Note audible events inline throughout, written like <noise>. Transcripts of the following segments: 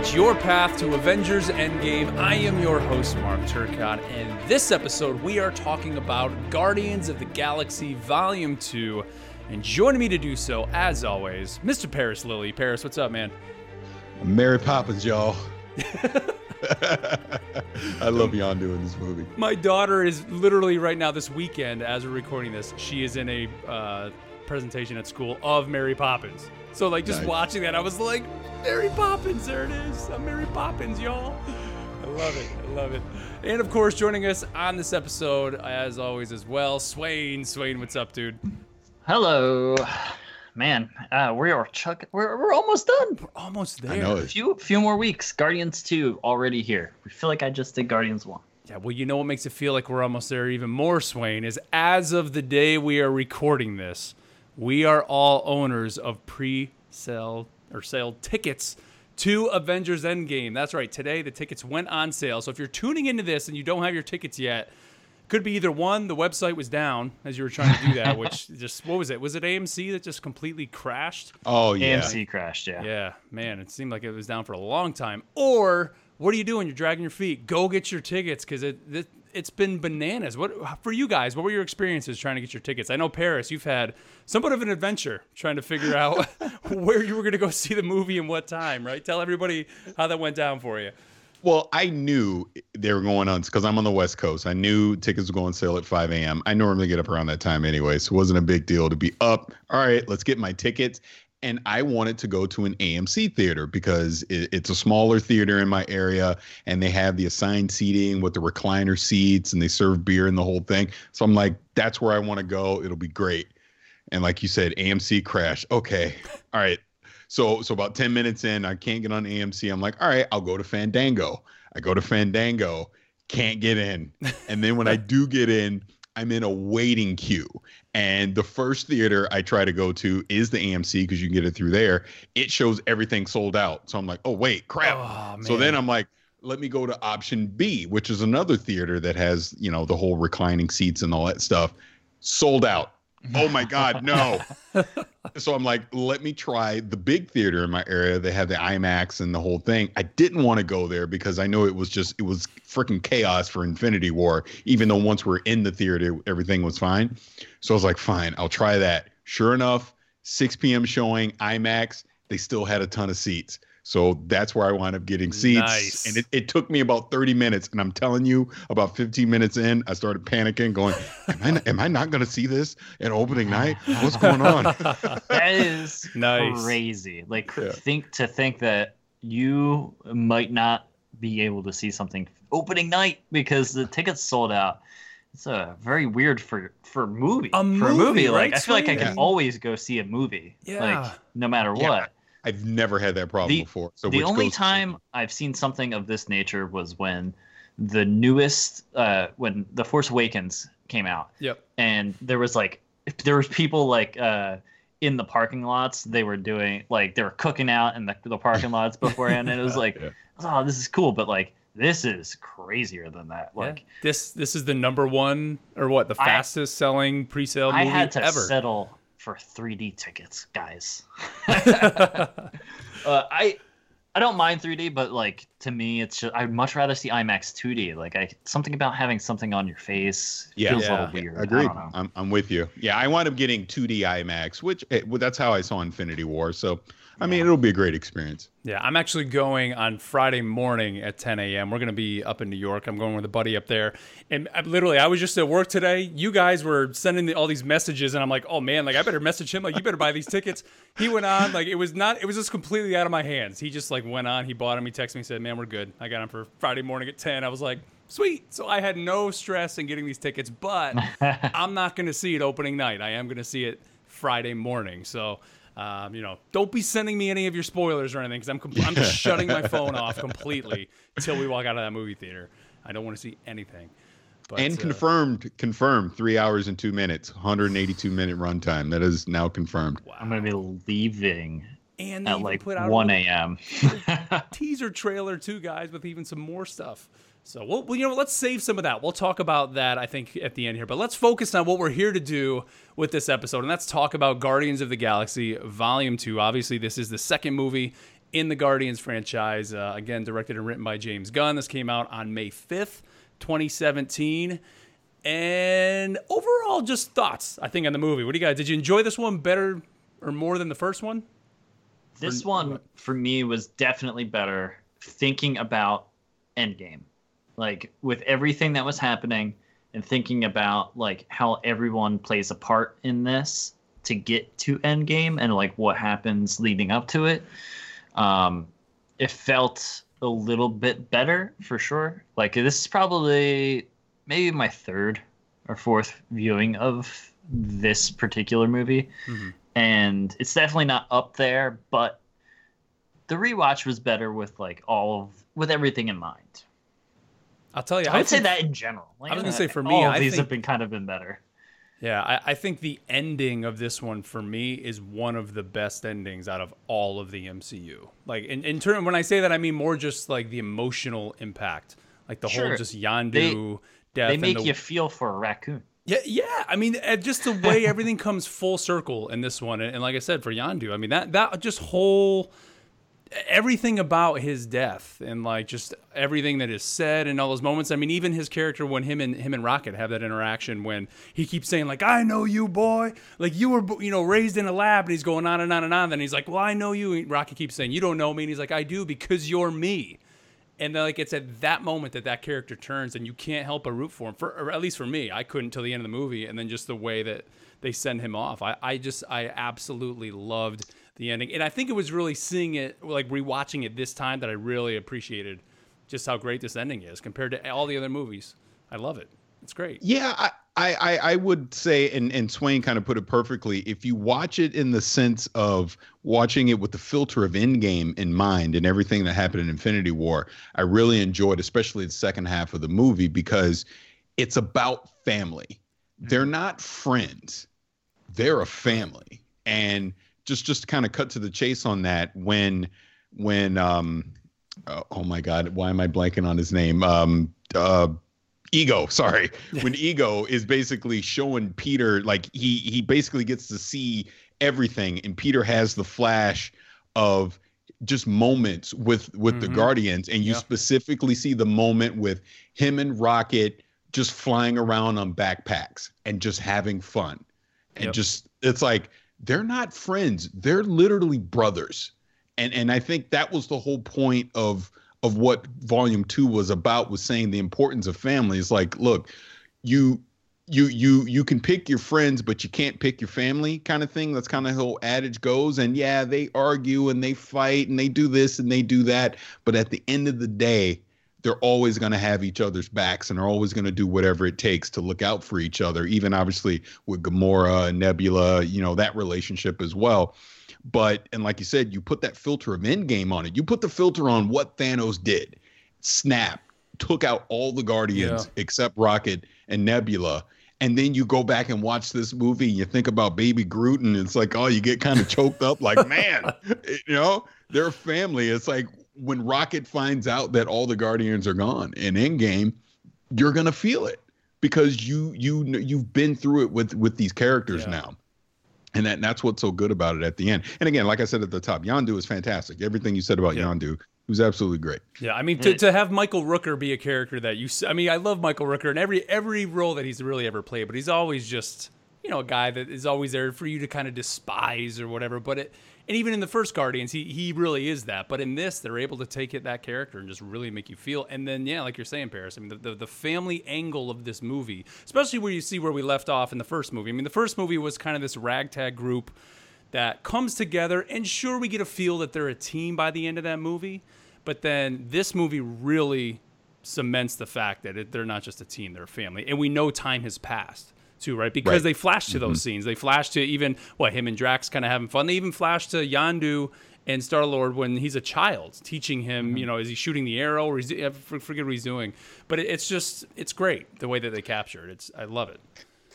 MCU Rewatch, your path to Avengers Endgame. I am your host, Mark Turcott, and this episode we are talking about Guardians of the Galaxy Volume 2. And joining me to do so, as always, Mr. Paris Lilly. Paris, what's up, man? Mary Poppins, y'all. <laughs> <laughs> I love Jan in this movie. My daughter is literally right now, this weekend, as we're recording this, she is in a uh, presentation at school of Mary Poppins. So, like, just Nice. watching that, I was like, Mary Poppins, there it is. I'm Mary Poppins, y'all. I love it. I love it. And of course, joining us on this episode, as always, as well, Swain. Swain, what's up, dude? Hello, man. Uh, we are chuck. We're, we're almost done. Almost there. I know A it. few few more weeks. Guardians two already here. We feel like I just did Guardians one. Yeah, well, you know what makes it feel like we're almost there even more, Swain, is as of the day we are recording this, we are all owners of pre-sale or sale tickets to Avengers Endgame. That's right. Today the tickets went on sale. So if you're tuning into this and you don't have your tickets yet, could be either one, the website was down as you were trying to do that, <laughs> which just what was it? Was it AMC that just completely crashed? Oh yeah. AMC crashed. Yeah. Yeah, man, it seemed like it was down for a long time. Or what are you doing? You're dragging your feet. Go get your tickets because it, it it's been bananas. What for you guys? What were your experiences trying to get your tickets? I know Paris, you've had somewhat of an adventure trying to figure out <laughs> where you were going to go <laughs> see the movie and what time. Right? Tell everybody how that went down for you. Well, I knew they were going on because I'm on the West Coast. I knew tickets were going on sale at 5 a.m. I normally get up around that time anyway, so it wasn't a big deal to be up. All right, let's get my tickets. And I wanted to go to an AMC theater because it, it's a smaller theater in my area, and they have the assigned seating with the recliner seats, and they serve beer and the whole thing. So I'm like, that's where I want to go. It'll be great. And like you said, AMC crash. Okay, <laughs> all right. So so about 10 minutes in, I can't get on AMC. I'm like, all right, I'll go to Fandango. I go to Fandango, can't get in. And then when I <laughs> do get in, I'm in a waiting queue. And the first theater I try to go to is the AMC because you can get it through there. It shows everything sold out. So I'm like, oh wait, crap. Oh, So then I'm like, let me go to option B, which is another theater that has, you know, the whole reclining seats and all that stuff. Sold out. Oh my God, no. <laughs> so I'm like, let me try the big theater in my area. They have the IMAX and the whole thing. I didn't want to go there because I know it was just, it was freaking chaos for Infinity War, even though once we're in the theater, everything was fine. So I was like, fine, I'll try that. Sure enough, 6 p.m. showing IMAX, they still had a ton of seats. So that's where I wound up getting seats. Nice. And it, it took me about 30 minutes. And I'm telling you, about 15 minutes in, I started panicking, going, Am I, am I not going to see this at opening night? What's going on? <laughs> That is Nice. crazy. Like Yeah. think to think that you might not be able to see something opening night because the tickets sold out. It's a very weird for for movie. A for a movie, movie, right, like I feel like I Swain? can always go see a movie. Yeah. Like no matter Yeah. What. I've never had that problem The- before. So the only time I've seen something of this nature was when the newest uh when The Force Awakens came out Yep. and there was like there was people like uh in the parking lots they were doing like they were cooking out in the, the parking lots <laughs> beforehand and it was like Yeah. oh this is cool but like this is crazier than that like yeah. This this is the number one or what the I- fastest selling pre-sale movie I had to ever. settle for 3D tickets guys <laughs> uh, I I don't mind 3D, but like to me, it's just I'd much rather see IMAX 2D. Like I something about having something on your face Yeah. feels Yeah. a little weird. I Agreed. don't know. I'm, I'm with you. Yeah, I wound up getting 2D IMAX, which eh, well, that's how I saw Infinity War. So, I mean, it'll be a great experience. Yeah, I'm actually going on Friday morning at 10 a.m. We're going to be up in New York. I'm going with a buddy up there. And I, literally, I was just at work today. You guys were sending the, all these messages, and I'm like, oh man, like I better message him. Like, you better buy these tickets. He went on, like, it was not, it was just completely out of my hands. He just, like, went on. He bought them. He texted me, said, man, we're good. I got them for Friday morning at 10. I was like, sweet. So I had no stress in getting these tickets, but <laughs> I'm not going to see it opening night. I am going to see it Friday morning. So, um, you know, don't be sending me any of your spoilers or anything because I'm com- I'm just shutting my phone off completely until we walk out of that movie theater. I don't want to see anything. But, and uh, confirmed, confirmed, three hours and two minutes, 182 minute runtime. That is now confirmed. wow. I'm gonna be leaving and at like put out 1 a.m. teaser trailer too, guys, with even some more stuff So we'll, well, you know, let's save some of that. We'll talk about that, I think, at the end here. But let's focus on what we're here to do with this episode, and let's talk about Guardians of the Galaxy Volume Two. Obviously, this is the second movie in the Guardians franchise. Uh, again, directed and written by James Gunn. This came out on May fifth, 2017. And overall, just thoughts. I think on the movie. What do you guys? Did you enjoy this one better or more than the first one? This one for me was definitely better. Thinking about Endgame like with everything that was happening and thinking about like how everyone plays a part in this to get to Endgame and like what happens leading up to it. Um, it felt a little bit better for sure. Like this is probably maybe my third or fourth viewing of this particular movie, mm-hmm. and it's definitely not up there, but the rewatch was better with like all of with everything in mind. I'll tell you. I would say that in general. Like, I was gonna say for me, all these think, have been kind of been better. Yeah, I, I, think the ending of this one for me is one of the best endings out of all of the MCU. Like in, in turn, when I say that, I mean more just like the emotional impact, like the sure. whole just Yondu they, death. They make the, you feel for a raccoon. Yeah, yeah. I mean, uh, just the way everything comes full circle in this one, and, and like I said, for Yondu, I mean that that just whole everything about his death and like just everything that is said and all those moments. I mean, even his character when him and him and Rocket have that interaction when he keeps saying like, "I know you, boy," like you were you know raised in a lab, and he's going on and on and on. Then he's like, "Well, I know you." And Rocket keeps saying, "You don't know me," and he's like, "I do because you're me." And then, like it's at that moment that that character turns, and you can't help but root for him. For at least for me, I couldn't till the end of the movie, and then just the way that they send him off. I, I just I absolutely loved the ending. And I think it was really seeing it, like rewatching it this time, that I really appreciated just how great this ending is compared to all the other movies. I love it. It's great. Yeah, I, I, I would say, and, and Swain kind of put it perfectly. If you watch it in the sense of watching it with the filter of Endgame in mind and everything that happened in Infinity War, I really enjoyed, especially the second half of the movie, because it's about family. They're mm-hmm. not friends, they're a family. And just just to kind of cut to the chase on that when when um uh, oh my god why am i blanking on his name um uh ego sorry <laughs> when ego is basically showing peter like he he basically gets to see everything and peter has the flash of just moments with with mm-hmm. the guardians and you specifically see the moment with him and rocket just flying around on backpacks and just having fun and yep. just it's like they're not friends. They're literally brothers. And and I think that was the whole point of of what volume 2 was about was saying the importance of family. It's like, look, you you you you can pick your friends but you can't pick your family kind of thing that's kind of how adage goes and yeah they argue and they fight and they do this and they do that but at the end of the day they're always going to have each other's backs and are always going to do whatever it takes to look out for each other, even obviously with Gamora and Nebula, you know, that relationship as well. But, and like you said, you put that filter of Endgame on it. You put the filter on what Thanos did. Snap, took out all the Guardians yeah. except Rocket and Nebula. And then you go back and watch this movie and you think about Baby Groot, and it's like, oh, you get kind of choked up, like, <laughs> man, you know, they're family. It's like, when Rocket finds out that all the Guardians are gone in Endgame, you're gonna feel it because you you you've been through it with with these characters yeah. now. And that and that's what's so good about it at the end. And again, like I said at the top, Yondu is fantastic. Everything you said about yeah. Yondu was absolutely great. Yeah, I mean to, mm. to have Michael Rooker be a character that you I mean, I love Michael Rooker and every every role that he's really ever played, but he's always just you know, a guy that is always there for you to kind of despise or whatever. But it, and even in the first Guardians, he he really is that. But in this, they're able to take it that character and just really make you feel. And then yeah, like you're saying, Paris. I mean, the, the, the family angle of this movie, especially where you see where we left off in the first movie. I mean, the first movie was kind of this ragtag group that comes together, and sure, we get a feel that they're a team by the end of that movie. But then this movie really cements the fact that it, they're not just a team; they're a family, and we know time has passed too, right? Because right. they flash to those mm-hmm. scenes. They flash to even what him and Drax kind of having fun. They even flash to Yondu and Star Lord when he's a child, teaching him. Mm-hmm. You know, is he shooting the arrow or is he, I forget what he's doing? But it, it's just it's great the way that they capture it. It's I love it.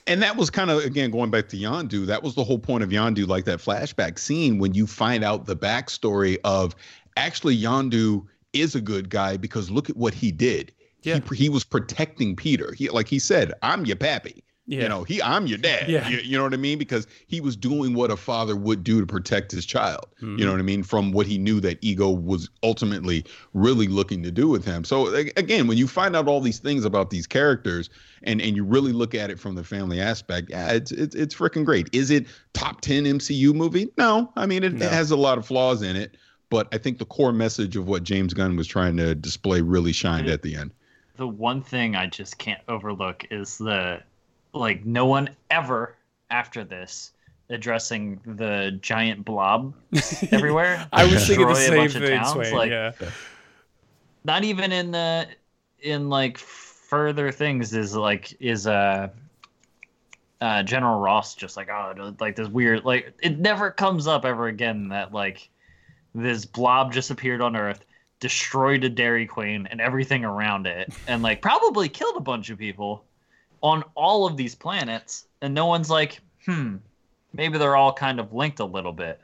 And that was kind of again going back to Yondu. That was the whole point of Yondu, like that flashback scene when you find out the backstory of actually Yondu is a good guy because look at what he did Yeah. he, he was protecting Peter. He like he said, "I'm your pappy." Yeah. You know, he I'm your dad. Yeah. You, you know what I mean? Because he was doing what a father would do to protect his child. Mhm. You know what I mean? From what he knew that ego was ultimately really looking to do with him. So again, when you find out all these things about these characters and and you really look at it from the family aspect, yeah, it's it's it's freaking great. Is it top 10 MCU movie? No. I mean, it, No. it has a lot of flaws in it, but I think the core message of what James Gunn was trying to display really shined It- at the end. the one thing I just can't overlook is the like no one ever after this addressing the giant blob <laughs> everywhere. I was thinking the same thing, towns, like- yeah. Not even in the in like further things is like is uh uh General Ross just like oh like this weird like it never comes up ever again that like this blob just appeared on Earth, destroyed a Dairy Queen and everything around it, and like probably killed a bunch of people on all of these planets, and no one's like, hmm, maybe they're all kind of linked a little bit.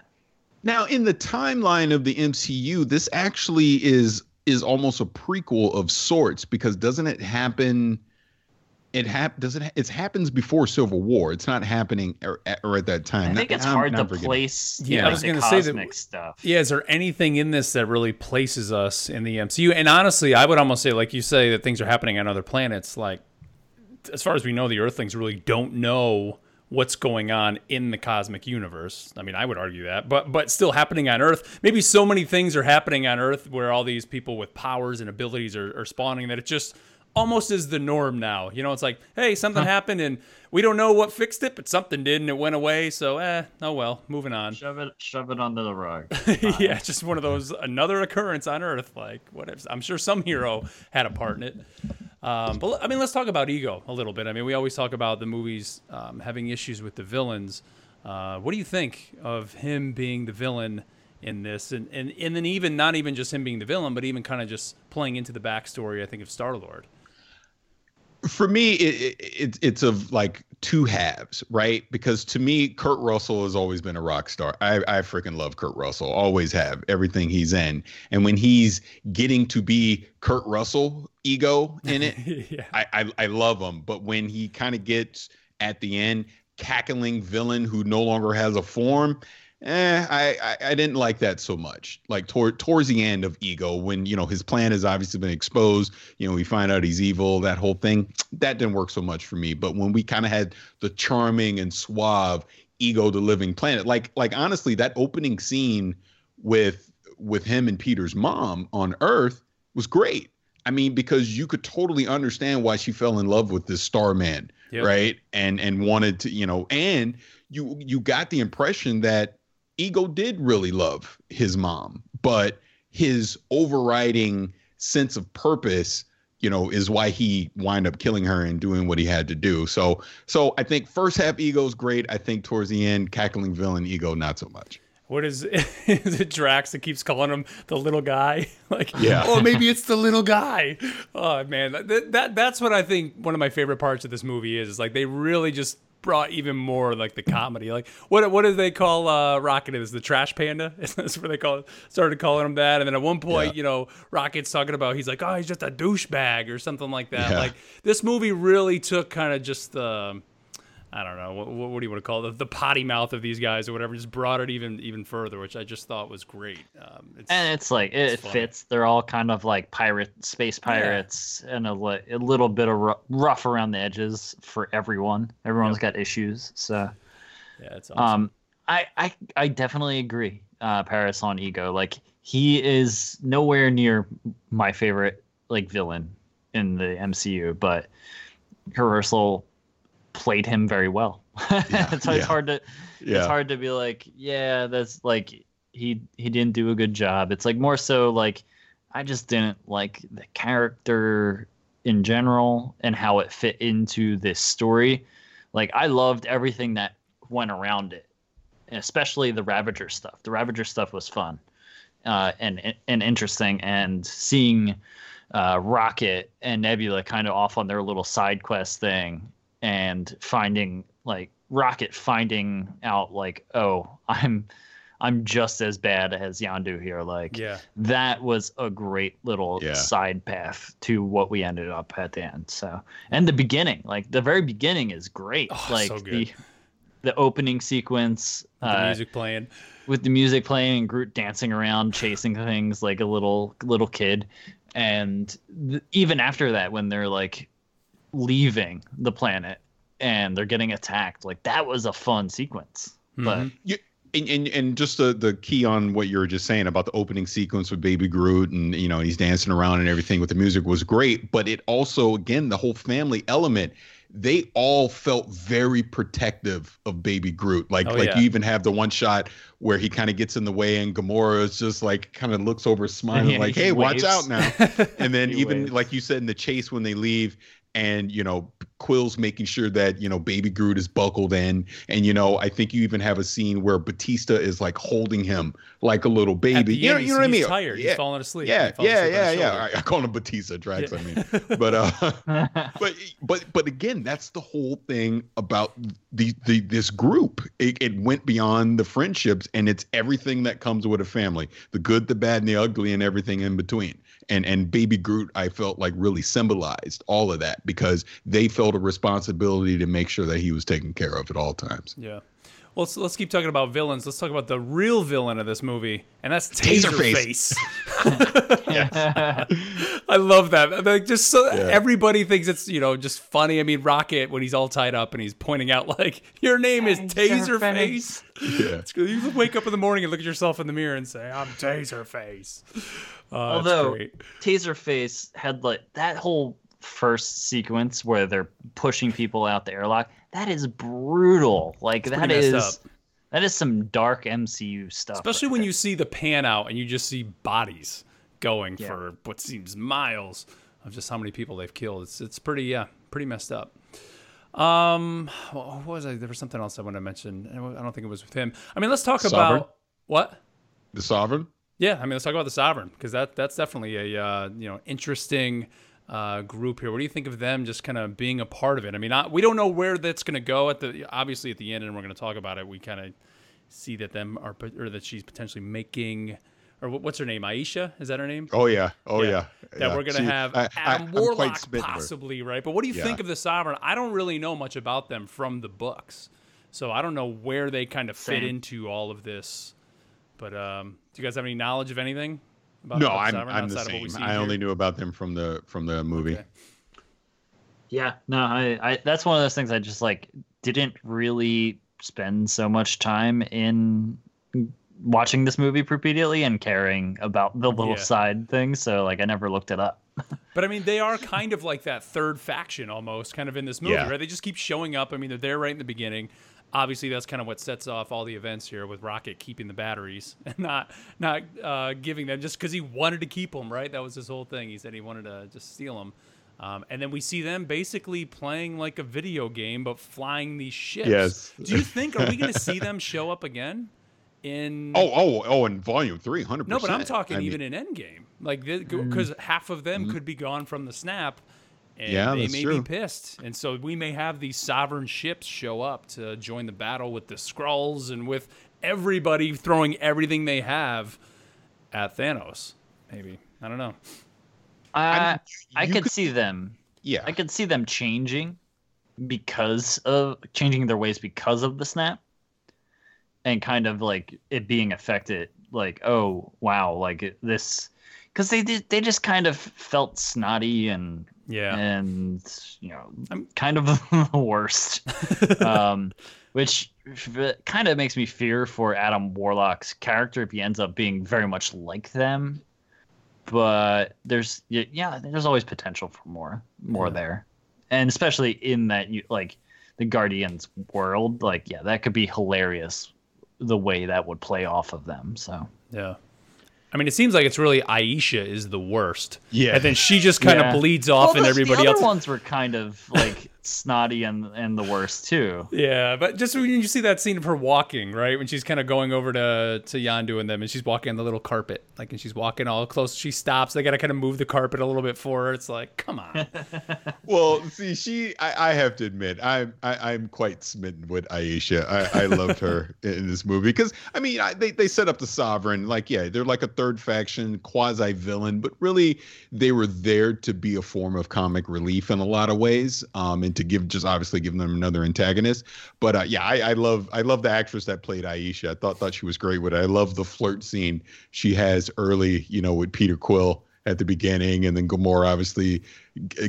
Now, in the timeline of the MCU, this actually is is almost a prequel of sorts because doesn't it happen? It hap does it? It happens before Civil War. It's not happening or, or at that time. I think it's I'm- hard to I'm forgetting. place. Yeah, Yeah, I was gonna say that- cosmic stuff. Yeah, is there anything in this that really places us in the MCU? And honestly, I would almost say, like you say, that things are happening on other planets. Like, as far as we know, the Earthlings really don't know what's going on in the cosmic universe. I mean, I would argue that, but but still happening on Earth. Maybe so many things are happening on Earth where all these people with powers and abilities are, are spawning that it just almost is the norm now. You know, it's like, hey, something happened and we don't know what fixed it, but something did and it went away. So, eh, oh well, moving on. Shove it, shove it under the rug. <laughs> yeah, just one of those another occurrence on Earth. Like whatever. I'm sure some hero had a part in it. Um, but I mean, let's talk about ego a little bit. I mean, we always talk about the movies um, having issues with the villains. Uh, what do you think of him being the villain in this, and and and then even not even just him being the villain, but even kind of just playing into the backstory? I think of Star Lord. For me it, it, it it's of like two halves right? Because to me kurt russell has always been a rock star. I i freaking love kurt russell always have everything he's in. And when he's getting to be kurt russell ego in it <laughs> yeah. I, I I love him, but when he kind of gets at the end, cackling villain who no longer has a form, eh, I, I I didn't like that so much. Like toward towards the end of Ego, when you know his plan has obviously been exposed, you know we find out he's evil, that whole thing, that didn't work so much for me. But when we kind of had the charming and suave Ego, the living planet, like like honestly, that opening scene with with him and Peter's mom on Earth was great. I mean, because you could totally understand why she fell in love with this Starman, Yep. right? And and wanted to, you know, and you you got the impression that Ego did really love his mom, but his overriding sense of purpose, you know, is why he wind up killing her and doing what he had to do. So so I think first half Ego's great. I think towards the end, cackling villain Ego not so much. What is <laughs> is it Drax that keeps calling him the little guy? <laughs> like, Yeah. oh, maybe it's the little guy. Oh man, that, that that's what I think one of my favorite parts of this movie is. Is like they really just brought even more like the comedy. Like what what do they call uh, Rocket? Is the trash panda? <laughs> That's what they call it. Started calling him that, and then at one point, Yeah. you know, Rocket's talking about he's like, oh, he's just a douchebag or something like that. Yeah. Like this movie really took kind of just the. I don't know what, what do you want to call it the, the potty mouth of these guys or whatever just brought it even even further which I just thought was great um, it's, And it's like it fits. They're all kind of like pirate, space pirates, and a, li- a little bit of ru- rough around the edges for everyone. Everyone's got issues, so yeah it's awesome. um, I, I I definitely agree. Uh, Paris on ego, like he is nowhere near my favorite like villain in the MCU, but Russell played him very well. <laughs> it's, yeah. it's hard to Yeah. it's hard to be like, yeah, that's like he he didn't do a good job. It's like more so like I just didn't like the character in general and how it fit into this story. Like I loved everything that went around it, and especially the Ravager stuff. The Ravager stuff was fun uh, and and interesting, and seeing uh, Rocket and Nebula kind of off on their little side quest thing, and finding like Rocket finding out like, oh, I'm I'm just as bad as Yondu here. Like Yeah. that was a great little Yeah. side path to what we ended up at the end. So and the beginning, like the very beginning is great. Oh, like so good. the the opening sequence The uh, music playing. with the music playing and Groot dancing around, chasing things like a little little kid, and th- even after that, when they're like leaving the planet and they're getting attacked, like that was a fun sequence. But Mhm. You, and, and and just the the key on what you were just saying about the opening sequence with Baby Groot and you know he's dancing around and everything with the music was great, but it also again the whole family element. They all felt very protective of Baby Groot. Like Oh, like yeah. you even have the one shot where he kind of gets in the way and Gamora is just like kind of looks over smiling Yeah, <laughs> like, he "Hey, watch out now." <laughs> and then He even waves. like you said in the chase when they leave and you know quill's making sure that you know baby groot is buckled in and you know i think you even have a scene where bautista is like holding him like a little baby you know, you know what i he's mean tired. yeah He's falling asleep. yeah yeah asleep yeah yeah. I, I call him bautista drax Yeah. i mean <laughs> but uh but but but again that's the whole thing about the, the this group it, it went beyond the friendships and it's everything that comes with a family the good the bad and the ugly and everything in between and and baby groot i felt like really symbolized all of that because they felt a responsibility to make sure that he was taken care of at all times Yeah. Well, let's, let's keep talking about villains. Let's talk about the real villain of this movie, and that's Taserface. Taserface. <laughs> <laughs> I love that. Like, just so Yeah. everybody thinks it's you know just funny. I mean, Rocket when he's all tied up and he's pointing out like your name is Taserface. yeah You wake up in the morning and look at yourself in the mirror and say, "I'm Taserface." Uh, Although it's great. Taserface had like that whole first sequence where they're pushing people out the airlock, that is brutal. Like that pretty messed is up. that is some dark MCU stuff. especially right when there. you see the pan out and you just see bodies going Yeah. for what seems miles of just how many people they've killed. It's it's pretty yeah pretty messed up. Um, what was I? There was something else I want to mention. I don't think it was with him. I mean, let's talk Sovereign? about what. the sovereign Yeah, I mean, let's talk about the Sovereign because that that's definitely a uh, you know interesting uh, group here. What do you think of them just kind of being a part of it? I mean, not, we don't know where that's going to go at the obviously at the end, and we're going to talk about it. We kind of see that them are or that she's potentially making or what's her name? Ayesha is that her name? oh yeah oh Yeah. yeah, that Yeah. we're going to She- have I- I- Adam I'm Warlock smitten with her. possibly, right? But what do you Yeah. think of the Sovereign? I don't really know much about them from the books, so I don't know where they kind of fit Same. into all of this. But um, do you guys have any knowledge of anything? About, no about i'm, Sovereign I'm the outside of what we same see i here? only knew about them from the from the movie Okay. Yeah, no, I, I that's one of those things I just like didn't really spend so much time in watching this movie repeatedly and caring about the little Yeah. side things, so like I never looked it up. <laughs> But I mean, they are kind of like that third faction almost, kind of in this movie, Yeah. right? They just keep showing up. I mean, they're there right in the beginning. Obviously, that's kind of what sets off all the events here with Rocket keeping the batteries <laughs> and not not uh, giving them just because he wanted to keep them, right? That was his whole thing. He said he wanted to just steal them. Um, and then we see them basically playing like a video game, but flying these ships. Yes. Do you think are we going <laughs> to see them show up again? In oh oh oh in volume three hundred no, but I'm talking I mean, even in Endgame, like because half of them could be gone from the snap, and Yeah, they may true. be pissed, and so we may have these sovereign ships show up to join the battle with the Skrulls and with everybody throwing everything they have at Thanos. Maybe I don't know. Uh, I I could could- see them. yeah I could see them changing because of changing their ways because of the snap, and kind of like it being affected. Like, oh wow, like it- this, because they did. They just kind of felt snotty and Yeah, and you know I'm- kind of <laughs> the worst. <laughs> Um which kind of makes me fear for adam warlock's character if he ends up being very much like them. But there's yeah there's always potential for more more Yeah. there. And especially in that you like the guardians world like yeah that could be hilarious the way that would play off of them so. Yeah. I mean, it seems like it's really Ayesha is the worst. Yeah. and then she just kind Yeah. of bleeds off, Well, and the- everybody the other else. ones were kind of like snotty and and the worst too. Yeah, but just when you see that scene of her walking, right, when she's kind of going over to to Yondu and them, and she's walking on the little carpet, like, and she's walking all close. She stops. They got to kind of move the carpet a little bit for her. It's like, come on. <laughs> well, see, she, I, I have to admit, I'm, I, I'm quite smitten with Ayesha. I, I loved her <laughs> in this movie because, I mean, I, they they set up the Sovereign, like, yeah, they're like a third faction, quasi villain, but really, they were there to be a form of comic relief in a lot of ways. Um, and to give just obviously give them another antagonist. But uh, yeah, I, I, love I love the actress that played Ayesha. I thought thought she was great with it. I love the flirt scene she has early, you know, with Peter Quill at the beginning, and then Gamora obviously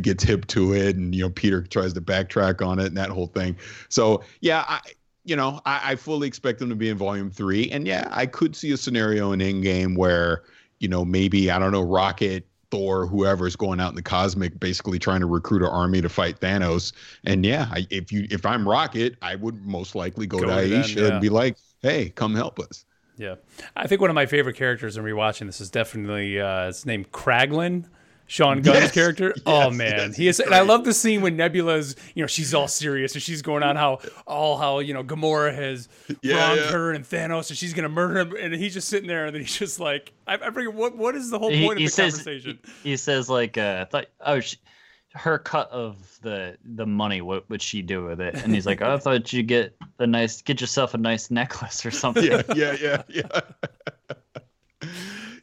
gets hip to it, and you know Peter tries to backtrack on it and that whole thing. So yeah, I you know I, I fully expect them to be in Volume Three, and yeah, I could see a scenario in Endgame where you know maybe I don't know Rocket Thor, whoever is going out in the cosmic, basically trying to recruit an army to fight Thanos. And yeah, I, if you if I'm Rocket, I would most likely go, go to Ayesha yeah. and be like, "Hey, come help us." Yeah, I think one of my favorite characters in rewatching this is definitely uh, his name Kraglin. Sean <laughs> Gunn's yes, character. Yes, oh man, yes, he is, and I love the scene when Nebula's, you know, she's all serious and she's going on how all how you know Gamora has yeah, wronged yeah. her and Thanos and she's gonna murder him, and he's just sitting there and then he's just like, I, I forget what what is the whole point he, of the says, conversation. He, he, says like, uh, thought, oh, she, her cut of the the money, what would she do with it? And he's like, oh, I thought you'd get a nice, get yourself a nice necklace or <laughs> something. Yeah, yeah, yeah, yeah. <laughs>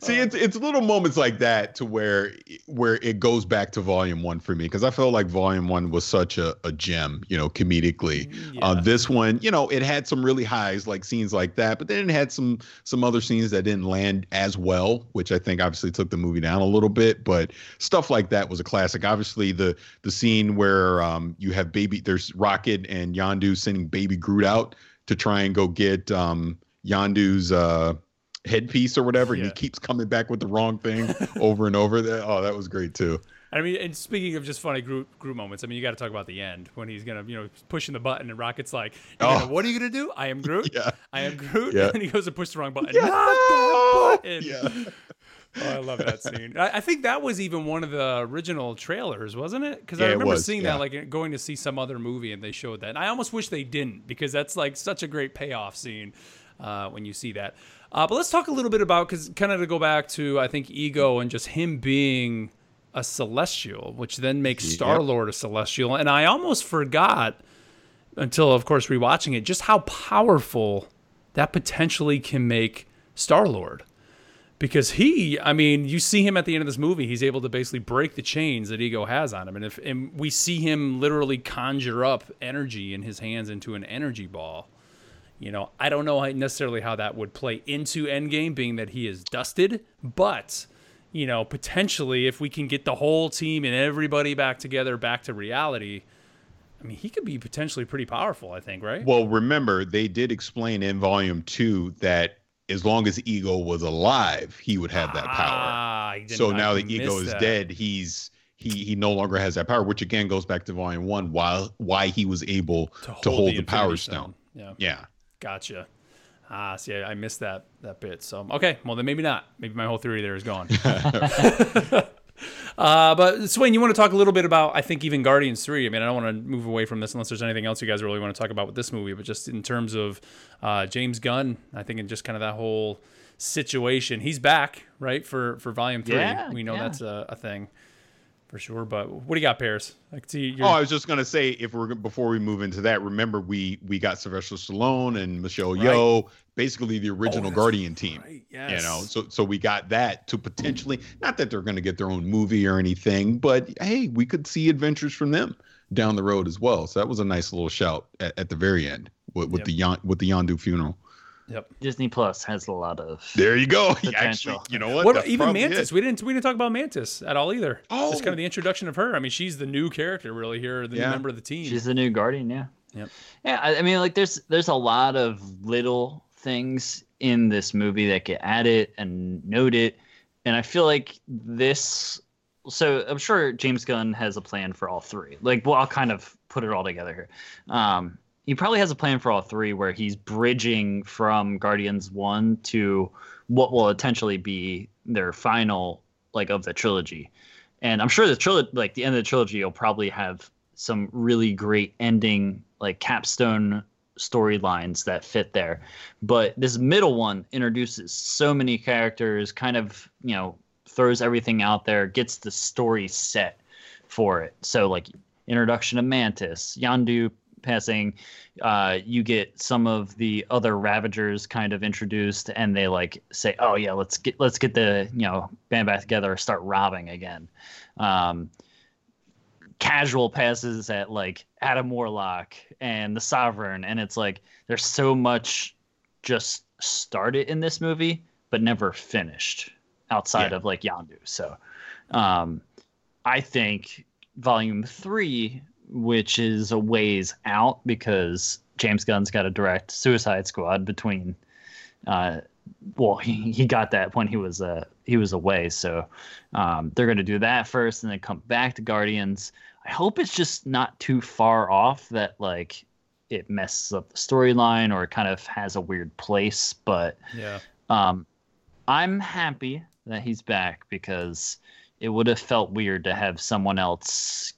See, it's it's little moments like that to where where it goes back to volume one for me because I felt like volume one was such a, a gem, you know, comedically. Mm, uh, yeah. Uh, this one, you know, it had some really highs like scenes like that, but then it had some some other scenes that didn't land as well, which I think obviously took the movie down a little bit. But stuff like that was a classic. Obviously, the the scene where um, you have baby, there's Rocket and Yondu sending Baby Groot out to try and go get um, Yondu's. Uh, headpiece or whatever, yeah. and he keeps coming back with the wrong thing <laughs> over and over. That oh, that was great too. I mean, and speaking of just funny group group moments, I mean, you got to talk about the end when he's gonna, you know, pushing the button and Rocket's like, oh. "What are you gonna do? I am Groot. <laughs> yeah. I am Groot." Yeah. <laughs> And he goes to push the wrong button. Yeah. Not that button. Yeah. oh, I love that scene. I, I, think that was even one of the original trailers, wasn't it? Because yeah, I remember was, seeing yeah. that, like going to see some other movie, and they showed that. And I almost wish they didn't because that's like such a great payoff scene uh, when you see that. Uh, but let's talk a little bit about because kind of to go back to I think ego and just him being a celestial, which then makes Star Lord a celestial. And I almost forgot until, of course, rewatching it, just how powerful that potentially can make Star Lord. Because he, I mean, you see him at the end of this movie, he's able to basically break the chains that ego has on him. And if and we see him literally conjure up energy in his hands into an energy ball. You know, I don't know necessarily how that would play into Endgame, being that he is dusted, but you know, potentially if we can get the whole team and everybody back together, back to reality, I mean, he could be potentially pretty powerful. I think, right? Well, remember they did explain in Volume Two that as long as Ego was alive, he would have that power. Ah, so now that Ego is that. dead, he's he he no longer has that power, which again goes back to Volume One. Why why he was able to hold, to hold the, the Power Stone. Stone. Yeah. Yeah. Gotcha. Ah, see, I, I missed that that bit. So okay, well then maybe not. Maybe my whole theory there is gone. <laughs> uh, but Swain, you want to talk a little bit about? I think even Guardians Three. I mean, I don't want to move away from this unless there's anything else you guys really want to talk about with this movie. But just in terms of uh, James Gunn, I think in just kind of that whole situation, he's back right for for Volume Three. Yeah, we know yeah. that's a, a thing for sure. But what do you got, Paris? I can see. Oh, I was just gonna say if we're before we move into that, remember we we got Sylvester Stallone and Michelle right. Yeoh, basically the original oh, Guardian team. Right. Yes. You know, so so we got that to potentially not that they're gonna get their own movie or anything, but hey, we could see adventures from them down the road as well. So that was a nice little shout at, at the very end with, with yep. the with the Yondu funeral. Yep. Disney Plus has a lot of. There you go. <laughs> Actually, you know what? what even Mantis. It. We didn't we didn't talk about Mantis at all either. Oh, just kind of the introduction of her. I mean, she's the new character really here, the yeah. new member of the team. She's the new Guardian. Yeah. Yep. Yeah. I, I mean, like there's there's a lot of little things in this movie that get added and noted, and I feel like this. So I'm sure James Gunn has a plan for all three. Like, well, I'll kind of put it all together here. Um, he probably has a plan for all three where he's bridging from Guardians 1 to what will potentially be their final like of the trilogy. And I'm sure the trilogy like the end of the trilogy will probably have some really great ending, like capstone storylines that fit there. But this middle one introduces so many characters, kind of, you know, throws everything out there, gets the story set for it. So, like, introduction of Mantis, Yondu passing, uh, you get some of the other Ravagers kind of introduced, and they like say, "Oh yeah, let's get let's get the you know band back together, start robbing again." Um, casual passes at like Adam Warlock and the Sovereign, and it's like there's so much just started in this movie, but never finished outside Yeah. of like Yondu. So, um, I think Volume Three, which is a ways out because James Gunn's got to direct Suicide Squad between. Uh, well, he, he got that when he was uh he was away, so um, they're gonna do that first, and then come back to Guardians. I hope it's just not too far off that like it messes up the storyline or it kind of has a weird place. But Yeah. um, I'm happy that he's back because it would have felt weird to have someone else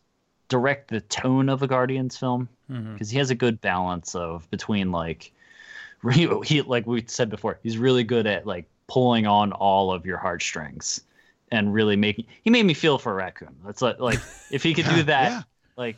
direct the tone of a Guardians film mm-hmm. because he has a good balance of between like <laughs> he, he like we said before he's really good at like pulling on all of your heartstrings and really making he made me feel for raccoon that's like, like <laughs> if he could do that Yeah. like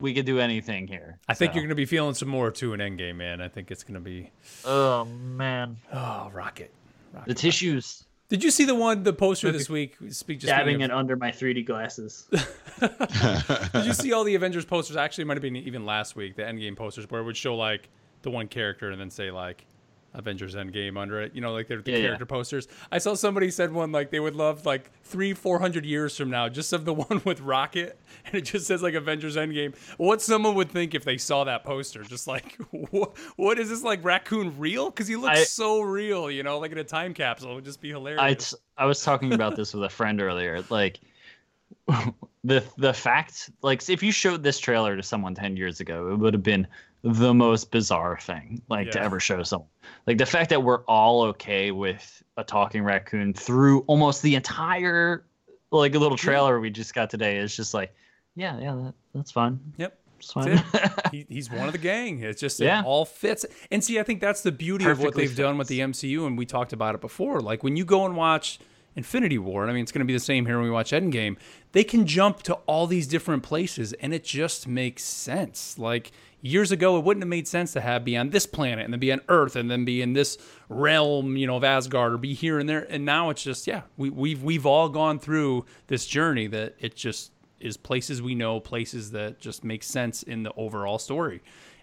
we could do anything here I think you're going to be feeling some more too in Endgame, man. I think it's going to be oh man oh Rocket. Rocket. the tissues Did you see the one the poster this week? Speak just dabbing it of- under my 3d glasses <laughs> <laughs> Did you see all the Avengers posters? Actually, it might have been even last week the Endgame posters where it would show like the one character and then say like Avengers Endgame under it. You know, like they're the Yeah, yeah. character posters. I saw somebody said one like they would love like three, four hundred years from now, just of the <laughs> one with Rocket, and it just says like Avengers Endgame. What someone would think if they saw that poster, just like <laughs> what, what is this like raccoon real? Because he looks I- so real, you know, like in a time capsule. It would just be hilarious. I, t- I was talking about this with a friend earlier. Like <laughs> the the fact, like if you showed this trailer to someone ten years ago, it would have been the most bizarre thing like to ever show someone. Like the fact that we're all okay with a talking raccoon through almost the entire like a little trailer we just got today is just like, yeah, yeah, that, that's fine. Yep. It's fine. he, he's one of the gang. It's just Yeah. it all fits. And see, I think that's the beauty of what they've done with the MCU, and we talked about it before. Like when you go and watch Infinity War, I mean it's going to be the same here when we watch Endgame. They can jump to all these different places, and it just makes sense. Like years ago, it wouldn't have made sense to have be on this planet and then be on Earth and then be in this realm, you know, of Asgard or be here and there. And now it's just yeah, we, we've we've all gone through this journey that it just is places we know, places that just make sense in the overall story.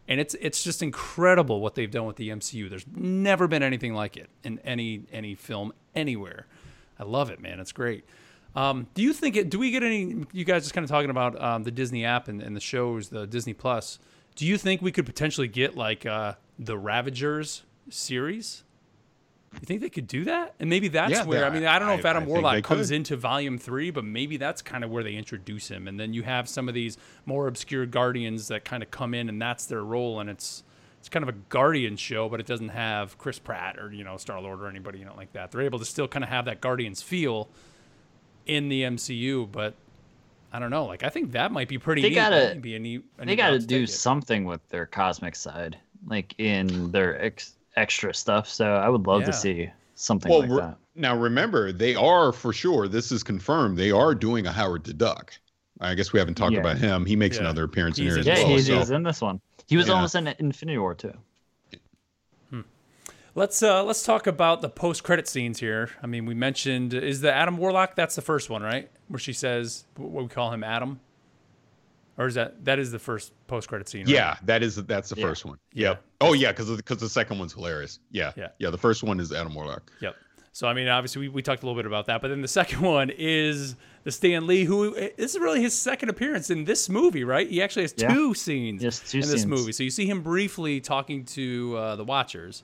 And it's it's just incredible what they've done with the MCU. There's never been anything like it in any any film anywhere. I love it, man. It's great. Um, do you think it? Do we get any? You guys just kind of talking about um, the Disney app and, and the shows, the Disney Plus. Do you think we could potentially get like uh, the Ravagers series? You think they could do that? And maybe that's Yeah, where I mean I don't know if Adam I Warlock comes could. into Volume Three, but maybe that's kind of where they introduce him, and then you have some of these more obscure Guardians that kind of come in, and that's their role, and it's it's kind of a Guardian show, but it doesn't have Chris Pratt or you know Star Lord or anybody you know like that. They're able to still kind of have that Guardians feel in the MCU, but I don't know. Like I think that might be pretty. They neat. gotta- That might be a neat. a they neat got to route do something with their cosmic side, like in their ex- extra stuff. So I would love Yeah. to see something Well, like re- that. now remember, they are for sure. This is confirmed. They are doing a Howard the Duck. I guess we haven't talked Yeah. about him. He makes Yeah. another appearance He's in here as Yeah, as well. he's, so- he's in this one. He was Yeah. almost in Infinity War too. Let's uh let's talk about the post credit scenes here. I mean, we mentioned is the Adam Warlock. That's the first one, right? Where she says what we call him Adam, or is that that is the first post credit scene? Right? Yeah, that is that's the Yeah. first one. Yeah. Yep. Oh yeah, because because the second one's hilarious. Yeah. Yeah. Yeah. The first one is Adam Warlock. Yep. So I mean, obviously we, we talked a little bit about that, but then the second <laughs> one is the Stan Lee, who this is really his second appearance in this movie, right? He actually has Yeah. two scenes two in this scenes. movie. So you see him briefly talking to uh, the Watchers,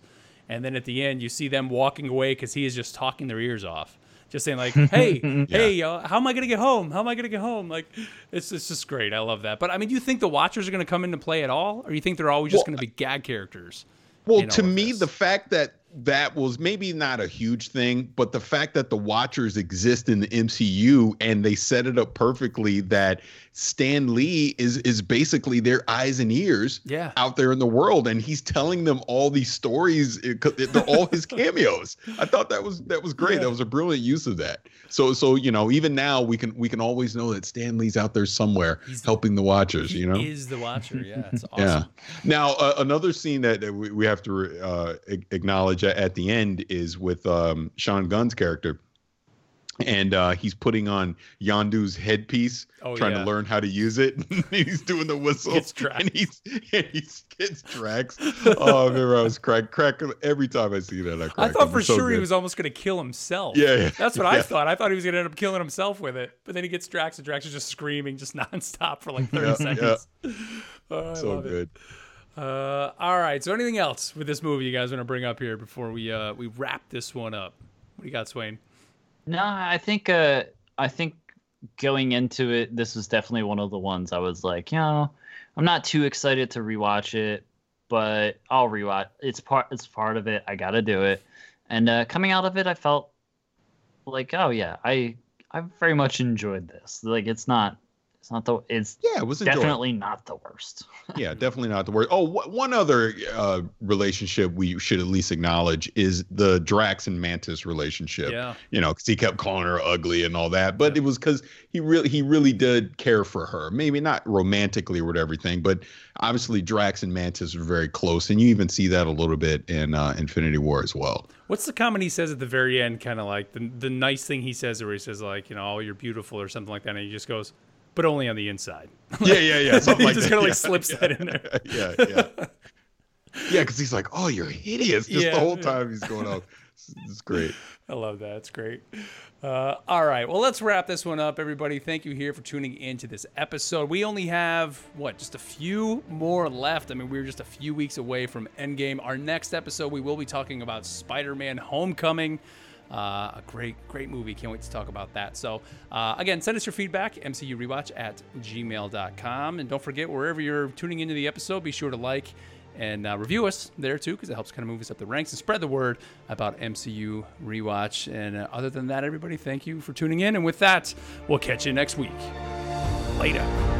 and then at the end you see them walking away because he is just talking their ears off, just saying like, <laughs> "Hey, hey, uh, how am I gonna get home? How am I gonna get home?" Like, it's it's just great. I love that. But I mean, do you think the Watchers are gonna come into play at all, or you think they're always just Well, gonna be gag characters? Well, to me, this? the fact that that was maybe not a huge thing, but the fact that the Watchers exist in the MCU and they set it up perfectly that Stan Lee is is basically their eyes and ears Yeah. out there in the world, and he's telling them all these stories. They're all his cameos. I thought that was that was great. Yeah. That was a brilliant use of that. So so you know even now we can we can always know that Stan Lee's out there somewhere He's- helping the Watchers. You know. is the Watcher. Yeah, it's <laughs> awesome. Yeah. Now, uh, another scene that, that we, we have to uh, acknowledge at, the end is with um, Sean Gunn's character. And uh, he's putting on Yondu's headpiece, Oh, trying yeah. to learn how to use it. <laughs> he's doing the whistle. Gets. <laughs> And he's, <laughs> and he gets Drax. Oh, I remember I was crack, cracking every time I see that. I, I crack thought up. for so sure he was almost going to kill himself. Yeah, yeah. That's what I thought. I thought he was going to end up killing himself with it. But then he gets Drax, and Drax is just screaming just nonstop for like 30 Yeah, seconds. Oh, I so love it. Uh, all right. So anything else with this movie you guys want to bring up here before we uh, we wrap this one up? What do you got, Swain? No, I think uh I think going into it, this was definitely one of the ones I was like, you know, I'm not too excited to rewatch it, but I'll rewatch. It's part it's part of it. I gotta do it. And uh, coming out of it, I felt like, oh yeah, I I very much enjoyed this. Like it's not it's not the it's Yeah, it was enjoyable. definitely not the worst. <laughs> yeah, definitely not the worst. Oh, wh- one other uh, relationship we should at least acknowledge is the Drax and Mantis relationship. Yeah. You know, because he kept calling her ugly and all that, but it was because he really he really did care for her. Maybe not romantically or whatever everything, but obviously Drax and Mantis are very close, and you even see that a little bit in uh, Infinity War as well. What's the comment he says at the very end? Kind of like the the nice thing he says, where he says like, you know, oh, you're beautiful or something like that, and he just goes, but only on the inside. <laughs> Yeah, yeah, yeah. Something <laughs> he like just kind of like yeah. slips that in there. <laughs> yeah, yeah. Yeah, because he's like, "Oh, you're hideous," just Yeah, the whole time he's going off. It's, it's great. I love that. It's great. Uh, all right. Well, let's wrap this one up, everybody. Thank you here for tuning into this episode. We only have, what, just a few more left. I mean, we're just a few weeks away from Endgame. Our next episode, we will be talking about Spider Man Homecoming. Uh, a great, great movie. Can't wait to talk about that. So, uh, again, send us your feedback, mcurewatch at gmail.com. And don't forget, wherever you're tuning into the episode, be sure to like and uh, review us there too because it helps kind of move us up the ranks and spread the word about MCU rewatch. And uh, other than that, everybody, thank you for tuning in. And with that, we'll catch you next week. Later.